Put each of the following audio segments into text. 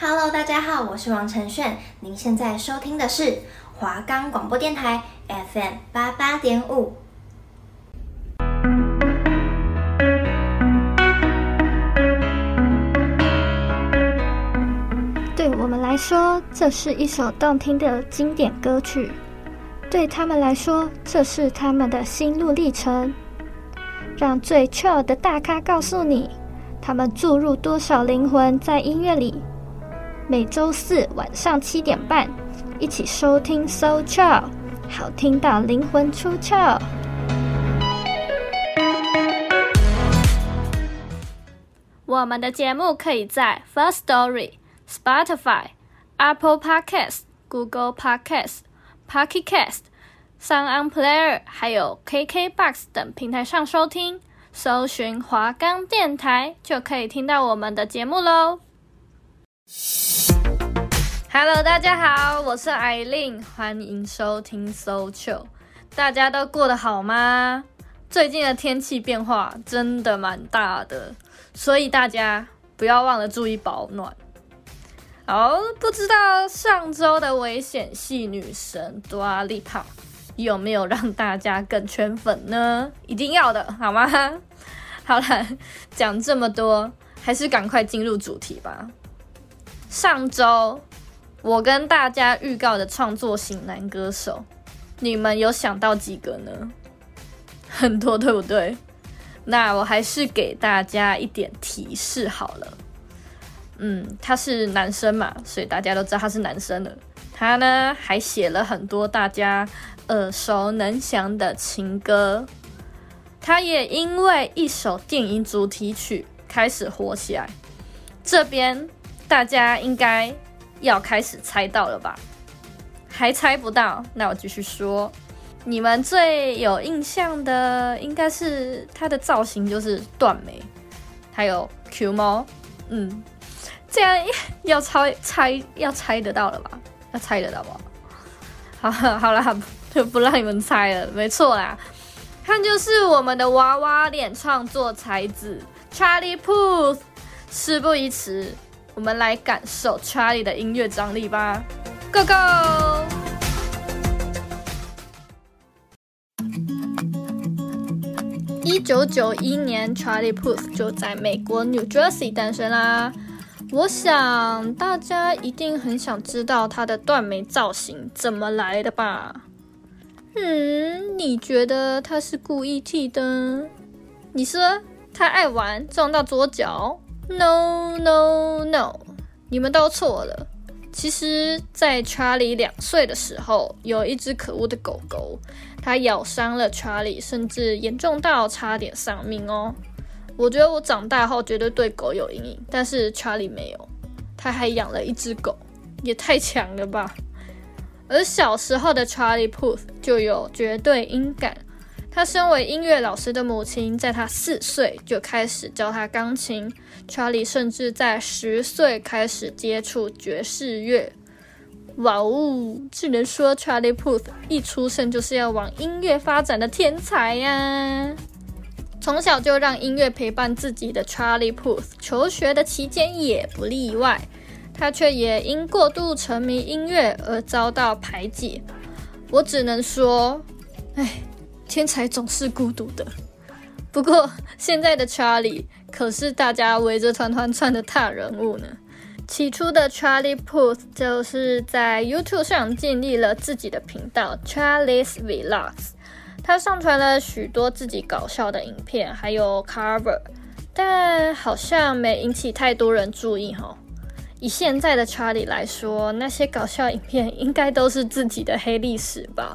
Hello，大家好，我是王承炫，您现在收听的是华冈广播电台 FM 八八点五。对我们来说，这是一首动听的经典歌曲；对他们来说，这是他们的心路历程。让最 chill 的大咖告诉你，他们注入多少灵魂在音乐里。每周四晚上七点半，一起收听 So Chill，好听到灵魂出窍。我们的节目可以在 First Story、Spotify、Apple Podcast、Google Podcast、Pocket Cast、SoundOn Player，还有 KKBox 等平台上收听。搜寻华冈电台就可以听到我们的节目喽。Hello，大家好，我是艾琳，欢迎收听 So Chill。大家都过得好吗？最近的天气变化真的蛮大的，所以大家不要忘了注意保暖。好，不知道上周的危险系女神 Dua Lipa 有没有让大家更圈粉呢？一定要的，好吗？好了，讲这么多，还是赶快进入主题吧。上周我跟大家预告的创作型男歌手，你们有想到几个呢？很多，对不对？那我还是给大家一点提示好了。嗯，他是男生嘛，所以大家都知道他是男生了。他呢还写了很多大家耳熟能详的情歌。他也因为一首电影主题曲开始火起来。这边。大家应该要开始猜到了吧？还猜不到？那我继续说。你们最有印象的应该是它的造型，就是断眉，还有 Q 毛。嗯，这样要猜猜要猜得到了吧？要猜得到吧？好，好了，就不让你们猜了。没错啦，他就是我们的娃娃脸创作才子 Charlie Puth。事不宜迟。我们来感受 Charlie 的音乐张力吧，Go Go！一九九一年，Charlie Puth 就在美国 New Jersey 诞生啦。我想大家一定很想知道他的断眉造型怎么来的吧？嗯，你觉得他是故意剃的？你说他爱玩，撞到左脚？No no no！你们都错了。其实，在查理两岁的时候，有一只可恶的狗狗，它咬伤了查理，甚至严重到差点丧命哦。我觉得我长大后绝对对狗有阴影，但是查理没有，他还养了一只狗，也太强了吧。而小时候的查理·普斯就有绝对音感。他身为音乐老师的母亲，在他四岁就开始教他钢琴。查理甚至在十岁开始接触爵士乐。哇哦，只能说查理·普斯一出生就是要往音乐发展的天才呀！从小就让音乐陪伴自己的查理·普斯，求学的期间也不例外。他却也因过度沉迷音乐而遭到排挤。我只能说，哎。天才总是孤独的，不过现在的 Charlie 可是大家围着团团转的大人物呢。起初的 Charlie Puth 就是在 YouTube 上建立了自己的频道 Charlie's Vlogs，他上传了许多自己搞笑的影片，还有 cover，但好像没引起太多人注意哈。以现在的 Charlie 来说，那些搞笑影片应该都是自己的黑历史吧。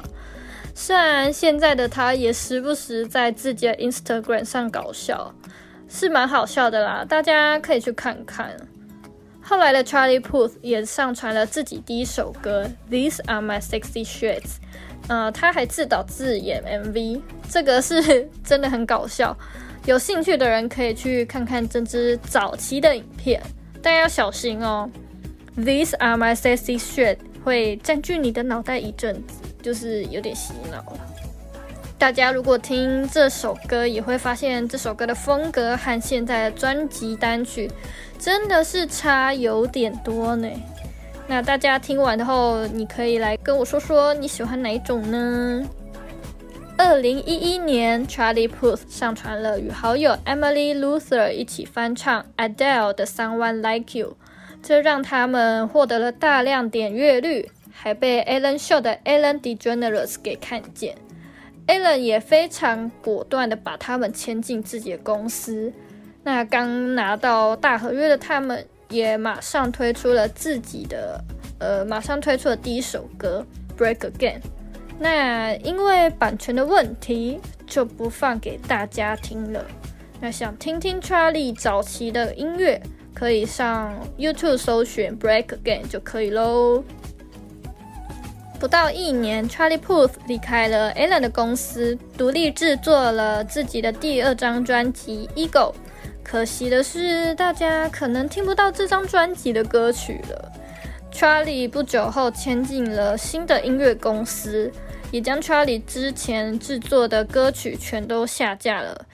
虽然现在的他也时不时在自己的 Instagram 上搞笑，是蛮好笑的啦，大家可以去看看。后来的 Charlie Puth 也上传了自己第一首歌《These Are My Sexy Shirts》，呃，他还自导自演 MV，这个是 真的很搞笑。有兴趣的人可以去看看这支早期的影片，但要小心哦。These Are My Sexy Shirt 会占据你的脑袋一阵子。就是有点洗脑了，大家如果听这首歌，也会发现这首歌的风格和现在的专辑单曲真的是差有点多呢。那大家听完之后，你可以来跟我说说你喜欢哪一种呢？二零一一年，Charlie Puth 上传了与好友 Emily Luther 一起翻唱 Adele 的《Someone Like You》，这让他们获得了大量点阅率，还被 Alan Show 的 Alan DeGeneres 给看见。，Alan 也非常果断地把他们签进自己的公司。那刚拿到大合约的他们，也马上推出了自己的，呃，马上推出了第一首歌《Break Again》。那因为版权的问题，就不放给大家听了。那想听听 Charlie 早期的音乐，可以上 YouTube 搜寻《Break Again》就可以喽。不到一年，Charlie Puth 离开了 Ellen 的公司，独立制作了自己的第二张专辑《Ego》。可惜的是，大家可能听不到这张专辑的歌曲了。Charlie 不久后签进了新的音乐公司，也将 Charlie 之前制作的歌曲全都下架了。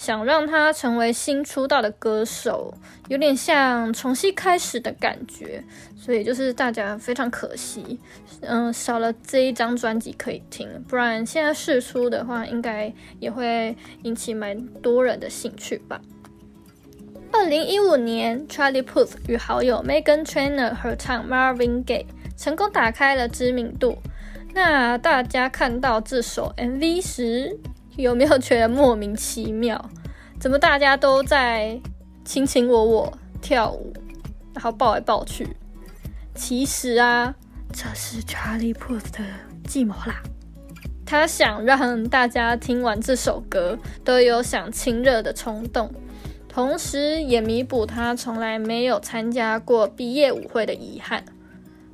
想让他成为新出道的歌手，有点像重新开始的感觉，所以就是大家非常可惜，嗯，少了这一张专辑可以听，不然现在试出的话，应该也会引起蛮多人的兴趣吧。二零一五年，Charlie Puth 与好友 Megan Trainor 合唱 Marvin Gaye，成功打开了知名度。那大家看到这首 MV 时，有没有觉得莫名其妙？怎么大家都在卿卿我我跳舞，然后抱来抱去？其实啊，这是 Charlie Puth 的计谋啦。他想让大家听完这首歌都有想亲热的冲动，同时也弥补他从来没有参加过毕业舞会的遗憾。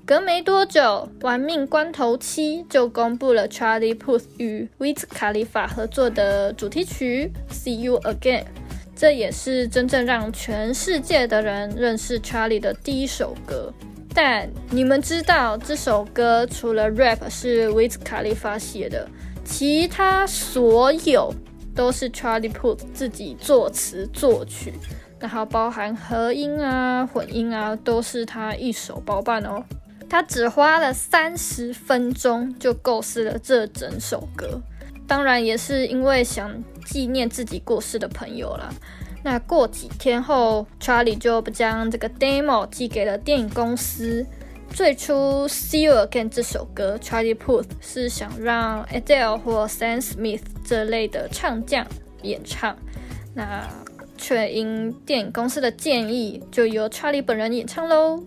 隔没多久，《玩命关头七》就公布了 Charlie Puth 与 Wiz Khalifa 合作的主题曲《See You Again》，这也是真正让全世界的人认识 Charlie 的第一首歌。但你们知道，这首歌除了 rap 是 Wiz Khalifa 写的，其他所有都是 Charlie Puth 自己作词作曲，然后包含和音啊、混音啊，都是他一手包办哦。他只花了三十分钟就构思了这整首歌，当然也是因为想纪念自己过世的朋友啦。那过几天后，Charlie 就将这个 demo 寄给了电影公司。最初《See You Again》这首歌，Charlie Puth 是想让 Adele 或 Sam Smith 这类的唱将演唱，那却因电影公司的建议，就由 Charlie 本人演唱喽。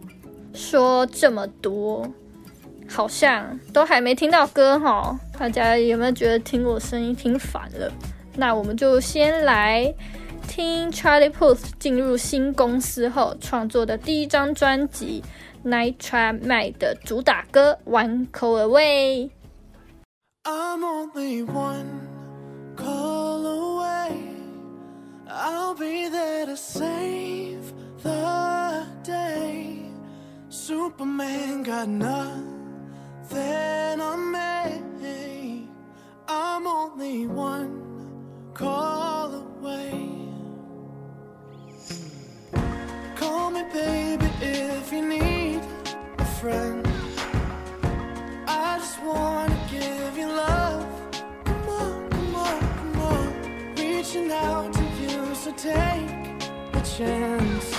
说这么多，好像都还没听到歌哈，大家有没有觉得听我声音听烦了？那我们就先来听 Charlie Puth 进入新公司后创作的第一张专辑《Night Trap》的主打歌《One Call Away》。I'm only one call away. I'll be there to save Superman got nothing on me. I'm only one call away. Call me, baby, if you need a friend. I just wanna give you love. Come on, come on, come on. Reaching out to you, so take a chance.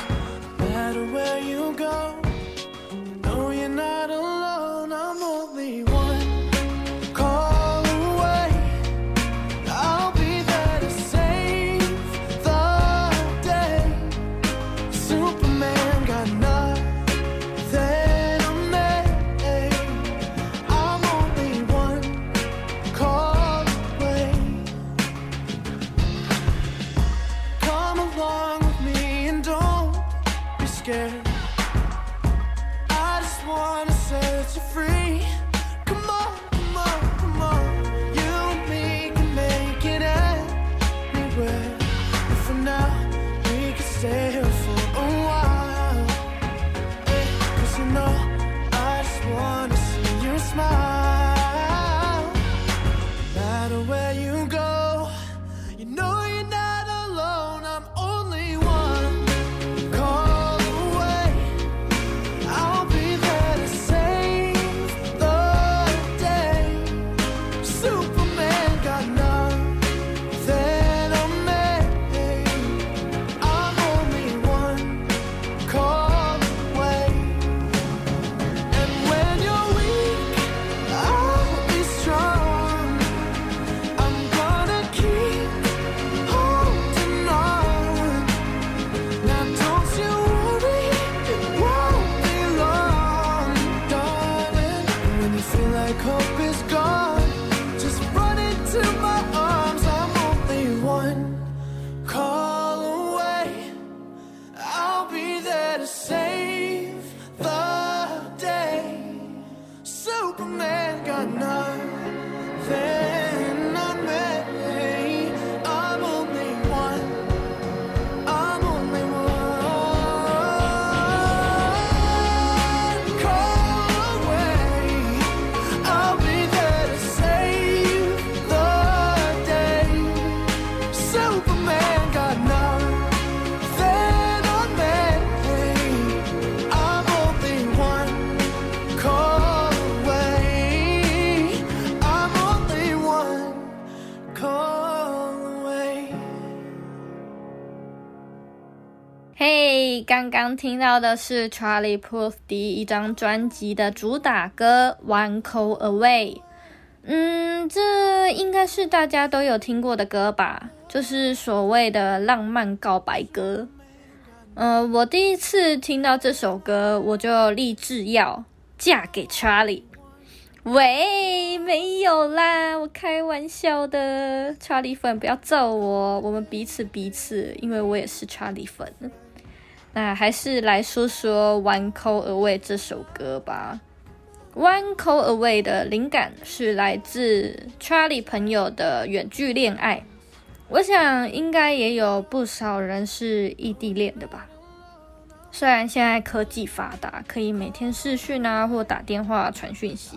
刚刚听到的是 Charlie Puth 第一张专辑的主打歌《One Call Away》。嗯，这应该是大家都有听过的歌吧？就是所谓的浪漫告白歌。呃，我第一次听到这首歌，我就立志要嫁给 Charlie。喂，没有啦，我开玩笑的。Charlie 粉不要揍我，我们彼此彼此，因为我也是 Charlie 粉。那还是来说说《One Call Away》这首歌吧。《One Call Away》的灵感是来自 Charlie 朋友的远距恋爱。我想应该也有不少人是异地恋的吧。虽然现在科技发达，可以每天视讯啊，或打电话传讯息。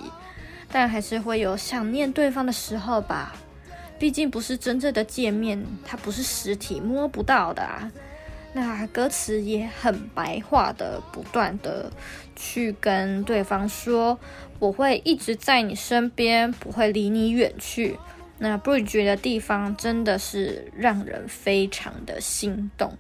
但还是会有想念对方的时候吧，毕竟不是真正的见面，它不是实体摸不到的啊。那歌词也很白话的，不断的去跟对方说，我会一直在你身边，不会离你远去。那 bridge 的地方真的是让人非常的心动。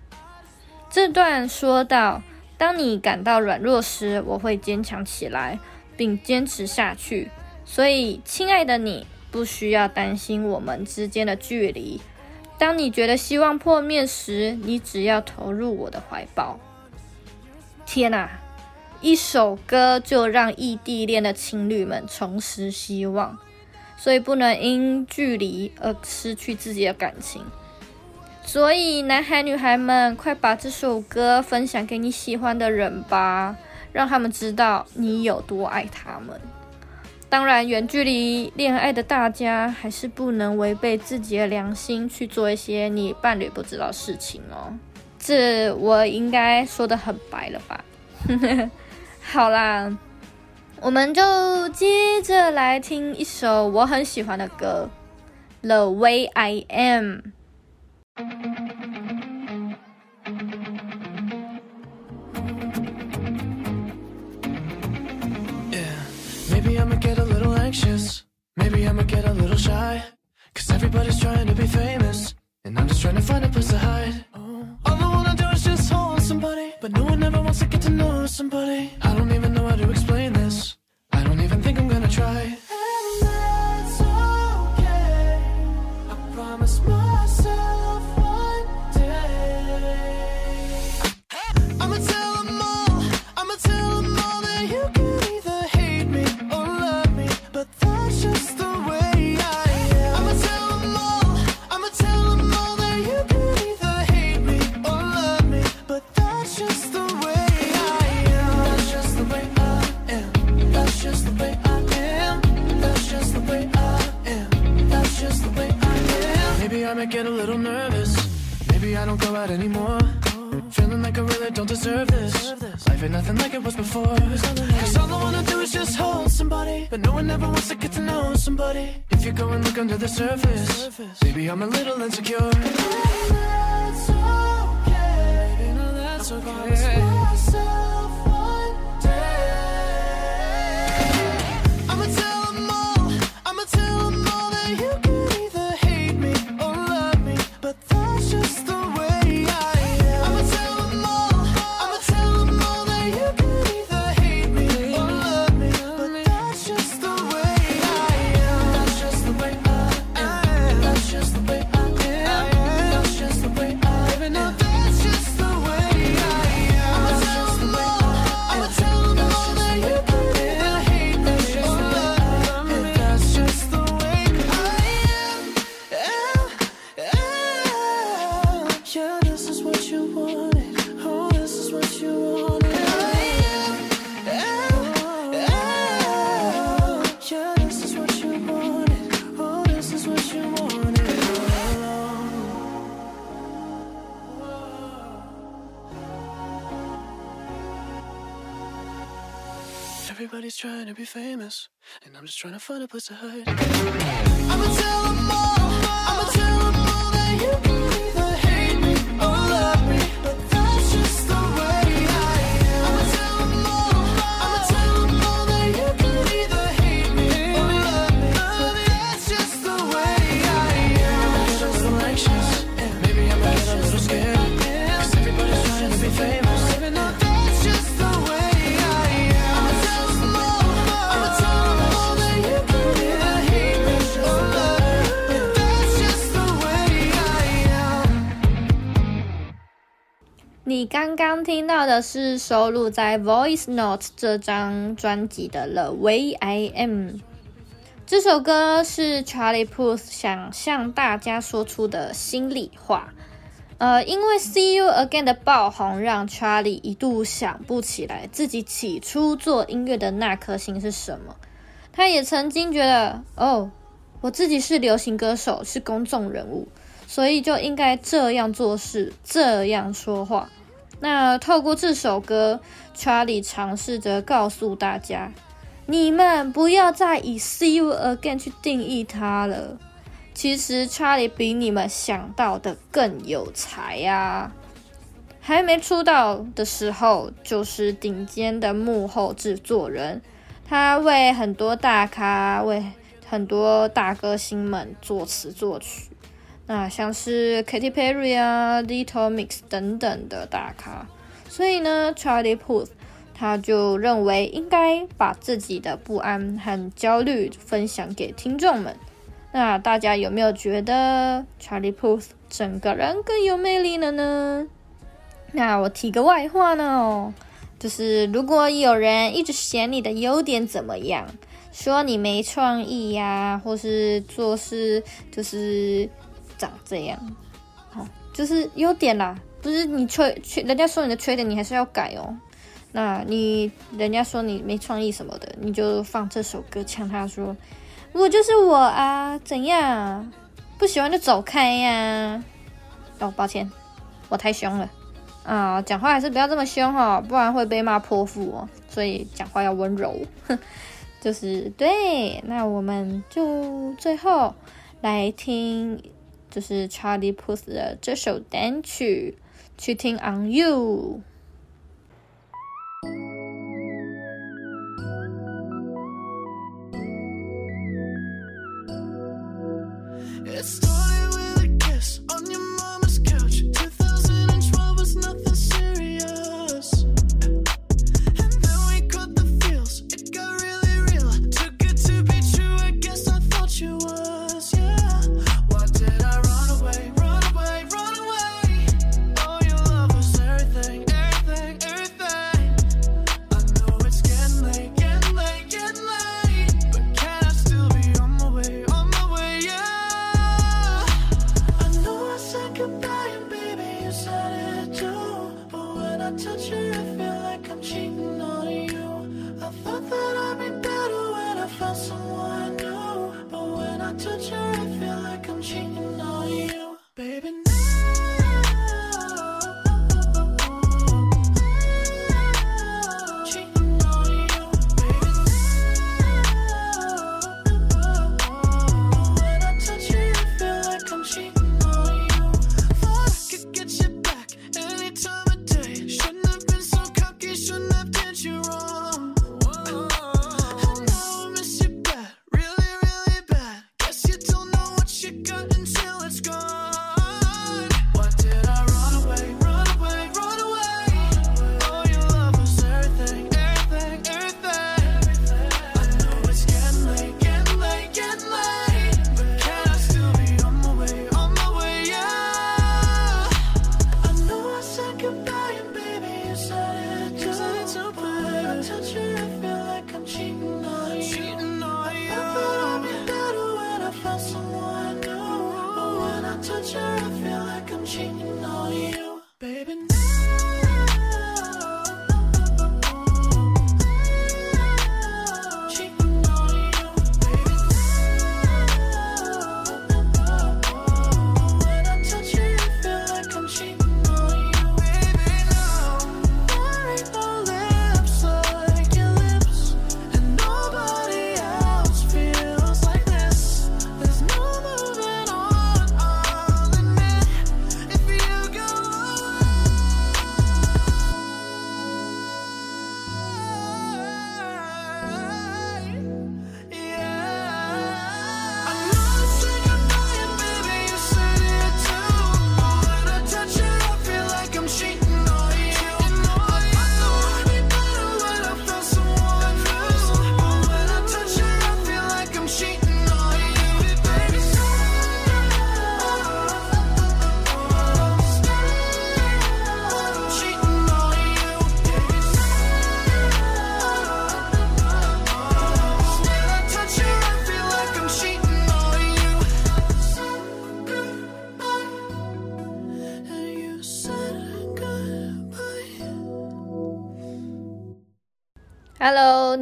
这段说到，当你感到软弱时，我会坚强起来，并坚持下去。所以，亲爱的你，不需要担心我们之间的距离。当你觉得希望破灭时，你只要投入我的怀抱。天哪，一首歌就让异地恋的情侣们重拾希望，所以不能因距离而失去自己的感情。所以，男孩女孩们，快把这首歌分享给你喜欢的人吧，让他们知道你有多爱他们。当然，远距离恋爱的大家还是不能违背自己的良心去做一些你伴侣不知道事情哦。这我应该说得很白了吧？好啦，我们就接着来听一首我很喜欢的歌，《The Way I Am》。anxious. Maybe I'ma get a little shy. Cause everybody's trying to be famous. And I'm just trying to find a place to hide. Oh. All I wanna do is just hold somebody. But no one ever wants to get to know somebody. I don't even know how to explain this. I don't even think I'm gonna try. Everybody's trying to be famous, and I'm just trying to find a place to hide. I'm a terrible, I'm a terrible. 刚刚听到的是收录在《Voice Note》这张专辑的《The Way I Am》。这首歌是 Charlie Puth 想向大家说出的心里话。呃，因为《See You Again》的爆红，让 Charlie 一度想不起来自己起初做音乐的那颗心是什么。他也曾经觉得，哦，我自己是流行歌手，是公众人物，所以就应该这样做事，这样说话。那透过这首歌，Charlie 尝试着告诉大家。你们不要再以 See you again 去定义他了。其实查理比你们想到的更有才啊！还没出道的时候，就是顶尖的幕后制作人。他为很多大咖、为很多大歌星们作词作曲。那像是 Katy Perry 啊、Little Mix 等等的大咖。所以呢，Charlie Puth。他就认为应该把自己的不安和焦虑分享给听众们。那大家有没有觉得 Charlie Puth 整个人更有魅力了呢？那我提个外话呢，就是如果有人一直嫌你的优点怎么样，说你没创意呀，或是做事就是长这样，好，就是优点啦，不是你缺缺，人家说你的缺点，你还是要改哦。那你人家说你没创意什么的，你就放这首歌呛他说：“我就是我啊，怎样？不喜欢就走开呀、！”哦，抱歉，我太凶了啊！讲话还是不要这么凶哈，不然会被骂泼妇哦。所以讲话要温柔，哼，就是对。那我们就最后来听，就是 Charlie Puth 的这首单曲，去听《On You》。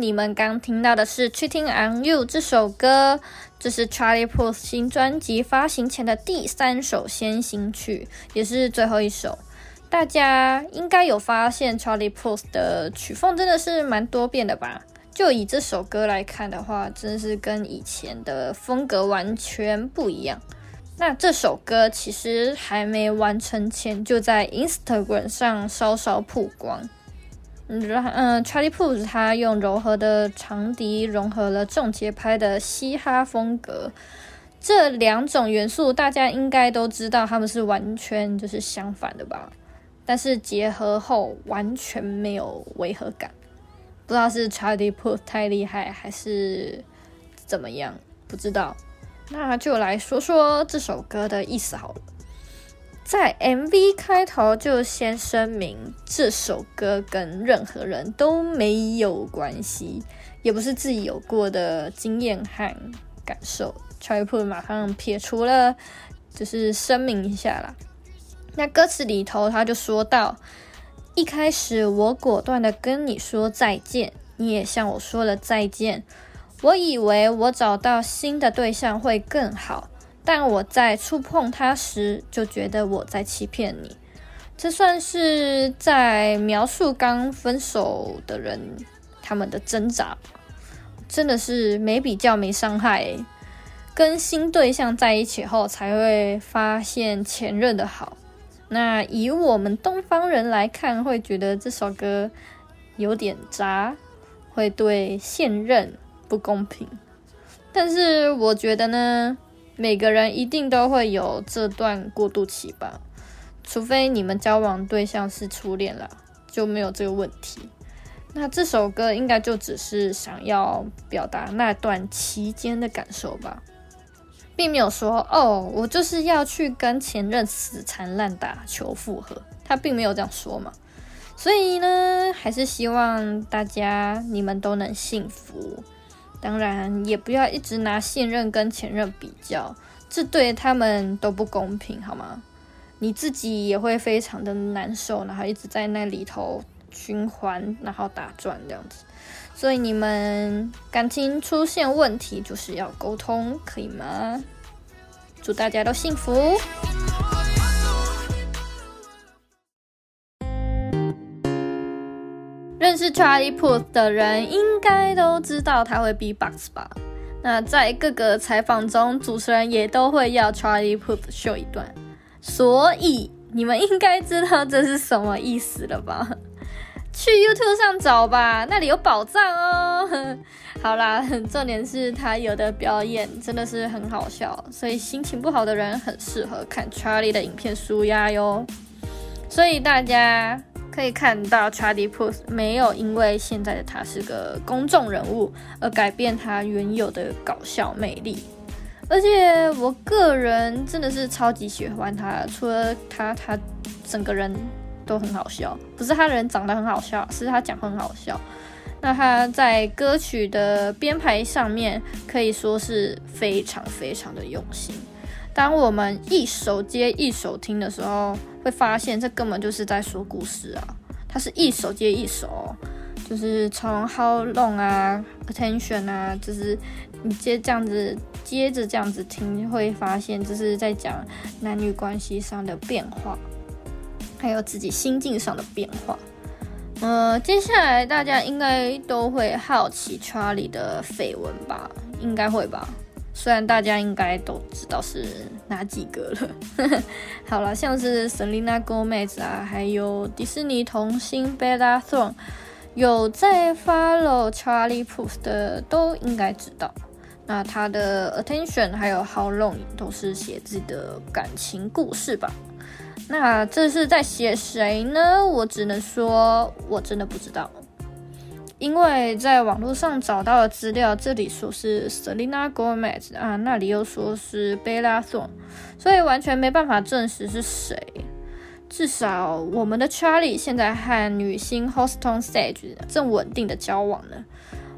你们刚听到的是《Cheating on You》这首歌，这是 Charlie Puth 新专辑发行前的第三首先行曲，也是最后一首。大家应该有发现，Charlie Puth 的曲风真的是蛮多变的吧？就以这首歌来看的话，真的是跟以前的风格完全不一样。那这首歌其实还没完成前，就在 Instagram 上稍稍曝光。嗯，Charlie Puth 他用柔和的长笛融合了重节拍的嘻哈风格，这两种元素大家应该都知道，他们是完全就是相反的吧？但是结合后完全没有违和感，不知道是 Charlie Puth 太厉害还是怎么样，不知道。那就来说说这首歌的意思好了。在 MV 开头就先声明，这首歌跟任何人都没有关系，也不是自己有过的经验和感受。Charlie Puth 马上撇除了，就是声明一下啦。那歌词里头，他就说到：“一开始我果断的跟你说再见，你也向我说了再见。我以为我找到新的对象会更好，但我在触碰他时，就觉得我在欺骗你。这算是在描述刚分手的人他们的挣扎，真的是没比较没伤害。跟新对象在一起后，才会发现前任的好。”那以我们东方人来看，会觉得这首歌有点渣，会对现任不公平。但是我觉得呢，每个人一定都会有这段过渡期吧，除非你们交往对象是初恋啦，就没有这个问题。那这首歌应该就只是想要表达那段期间的感受吧。并没有说哦，我就是要去跟前任死缠烂打求复合，他并没有这样说嘛。所以呢，还是希望大家你们都能幸福。当然，也不要一直拿现任跟前任比较，这对他们都不公平，好吗？你自己也会非常的难受，然后一直在那里头循环，然后打转这样子。所以你们感情出现问题，就是要沟通，可以吗？祝大家都幸福。识 Charlie Puth 的人应该都知道他会 B box 吧？那在各个采访中，主持人也都会要 Charlie Puth 秀一段，所以你们应该知道这是什么意思了吧？去 YouTube 上找吧，那里有宝藏哦。好啦，重点是他有的表演真的是很好笑，所以心情不好的人很适合看 Charlie 的影片舒压哟。所以大家可以看到 Charlie Puth 没有因为现在的他是个公众人物而改变他原有的搞笑魅力，而且我个人真的是超级喜欢他，除了他，他整个人。都很好笑，不是他人长得很好笑，是他讲很好笑。那他在歌曲的编排上面可以说是非常非常的用心。当我们一首接一首听的时候，会发现这根本就是在说故事啊！它是一首接一首，就是从 How Long 啊，Attention 啊，就是你接这样子接着这样子听，会发现这是在讲男女关系上的变化。还有自己心境上的变化。呃，接下来大家应该都会好奇 Charlie 的绯闻吧？应该会吧？虽然大家应该都知道是哪几个了。好了，像是 Selena Gomez 啊，还有迪士尼童星 Bella Thorne，有在 follow Charlie Puth 的都应该知道。那他的 Attention 还有 How Long 都是写自己的感情故事吧？那这是在写谁呢？我只能说，我真的不知道，因为在网络上找到的资料，这里说是 Selena Gomez 啊，那里又说是 Bella Thorne，所以完全没办法证实是谁。至少我们的 Charlie 现在和女星 Houston Sage 正稳定的交往呢。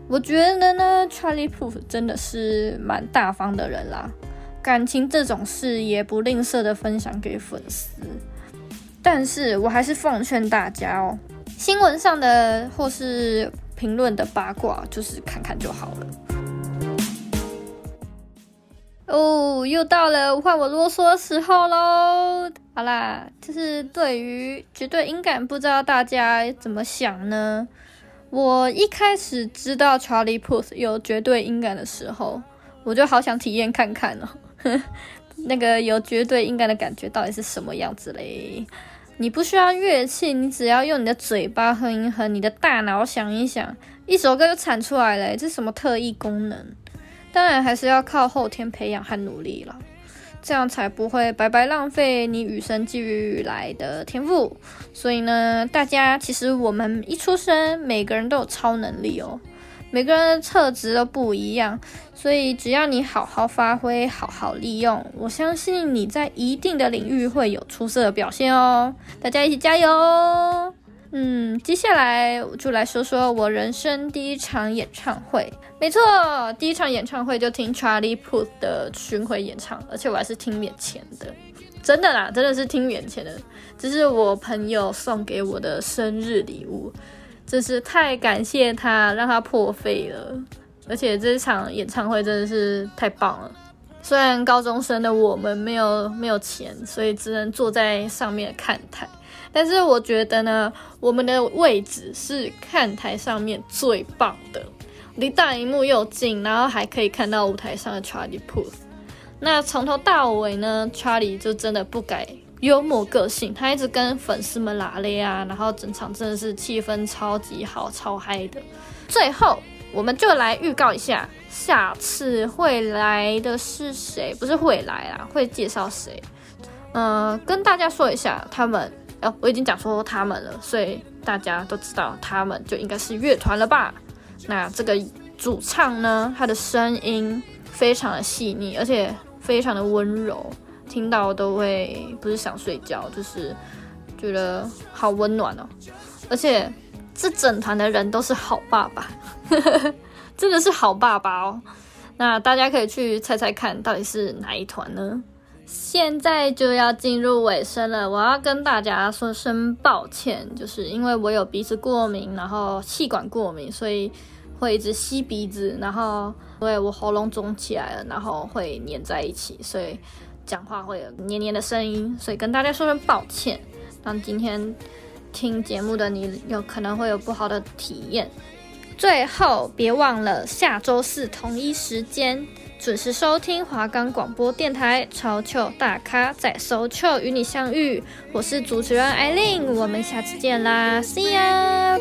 我觉得呢，Charlie Puth 真的是蛮大方的人啦。感情这种事也不吝啬的分享给粉丝，但是我还是奉劝大家哦，新闻上的或是评论的八卦，就是看看就好了。哦，又到了换我啰嗦的时候喽！好啦，就是对于绝对音感，不知道大家怎么想呢？我一开始知道 Charlie Puth 有绝对音感的时候，我就好想体验看看哦，那个有绝对音感的感觉到底是什么样子嘞？你不需要乐器，你只要用你的嘴巴哼一哼，你的大脑想一想，一首歌就产出来了，这是什么特异功能？当然还是要靠后天培养和努力了。这样才不会白白浪费你与生俱来的天赋。所以呢，大家其实我们一出生，每个人都有超能力哦，每个人的特质都不一样。所以只要你好好发挥，好好利用，我相信你在一定的领域会有出色的表现哦。大家一起加油！嗯，接下来我就来说说我人生第一场演唱会。没错，第一场演唱会就听 Charlie Puth 的巡回演唱，而且我还是听免钱的，真的啦，真的是听免钱的。这是我朋友送给我的生日礼物，真是太感谢他，让他破费了。而且这场演唱会真的是太棒了。虽然高中生的我们没有没有钱，所以只能坐在上面看台。但是我觉得呢，我们的位置是看台上面最棒的，离大荧幕又近，然后还可以看到舞台上的 Charlie Puth。那从头到尾呢，Charlie 就真的不改幽默个性，他一直跟粉丝们拉咧啊，然后整场真的是气氛超级好，超嗨的。最后，我们就来预告一下，下次会来的是谁？不是会来啦，会介绍谁？嗯、呃，跟大家说一下他们。哦，我已经讲说他们了，所以大家都知道他们就应该是乐团了吧？那这个主唱呢，他的声音非常的细腻，而且非常的温柔，听到都会不是想睡觉，就是觉得好温暖哦。而且这整团的人都是好爸爸，真的是好爸爸哦。那大家可以去猜猜看，到底是哪一团呢？现在就要进入尾声了，我要跟大家说声抱歉，就是因为我有鼻子过敏，然后气管过敏，所以会一直吸鼻子，然后因为我喉咙肿起来了，然后会黏在一起，所以讲话会有黏黏的声音，所以跟大家说声抱歉，让今天听节目的你有可能会有不好的体验。最后别忘了下周四同一时间。准时收听华冈广播电台，超糗大咖在 so 秀与你相遇。我是主持人艾琳，我们下次见啦，See ya。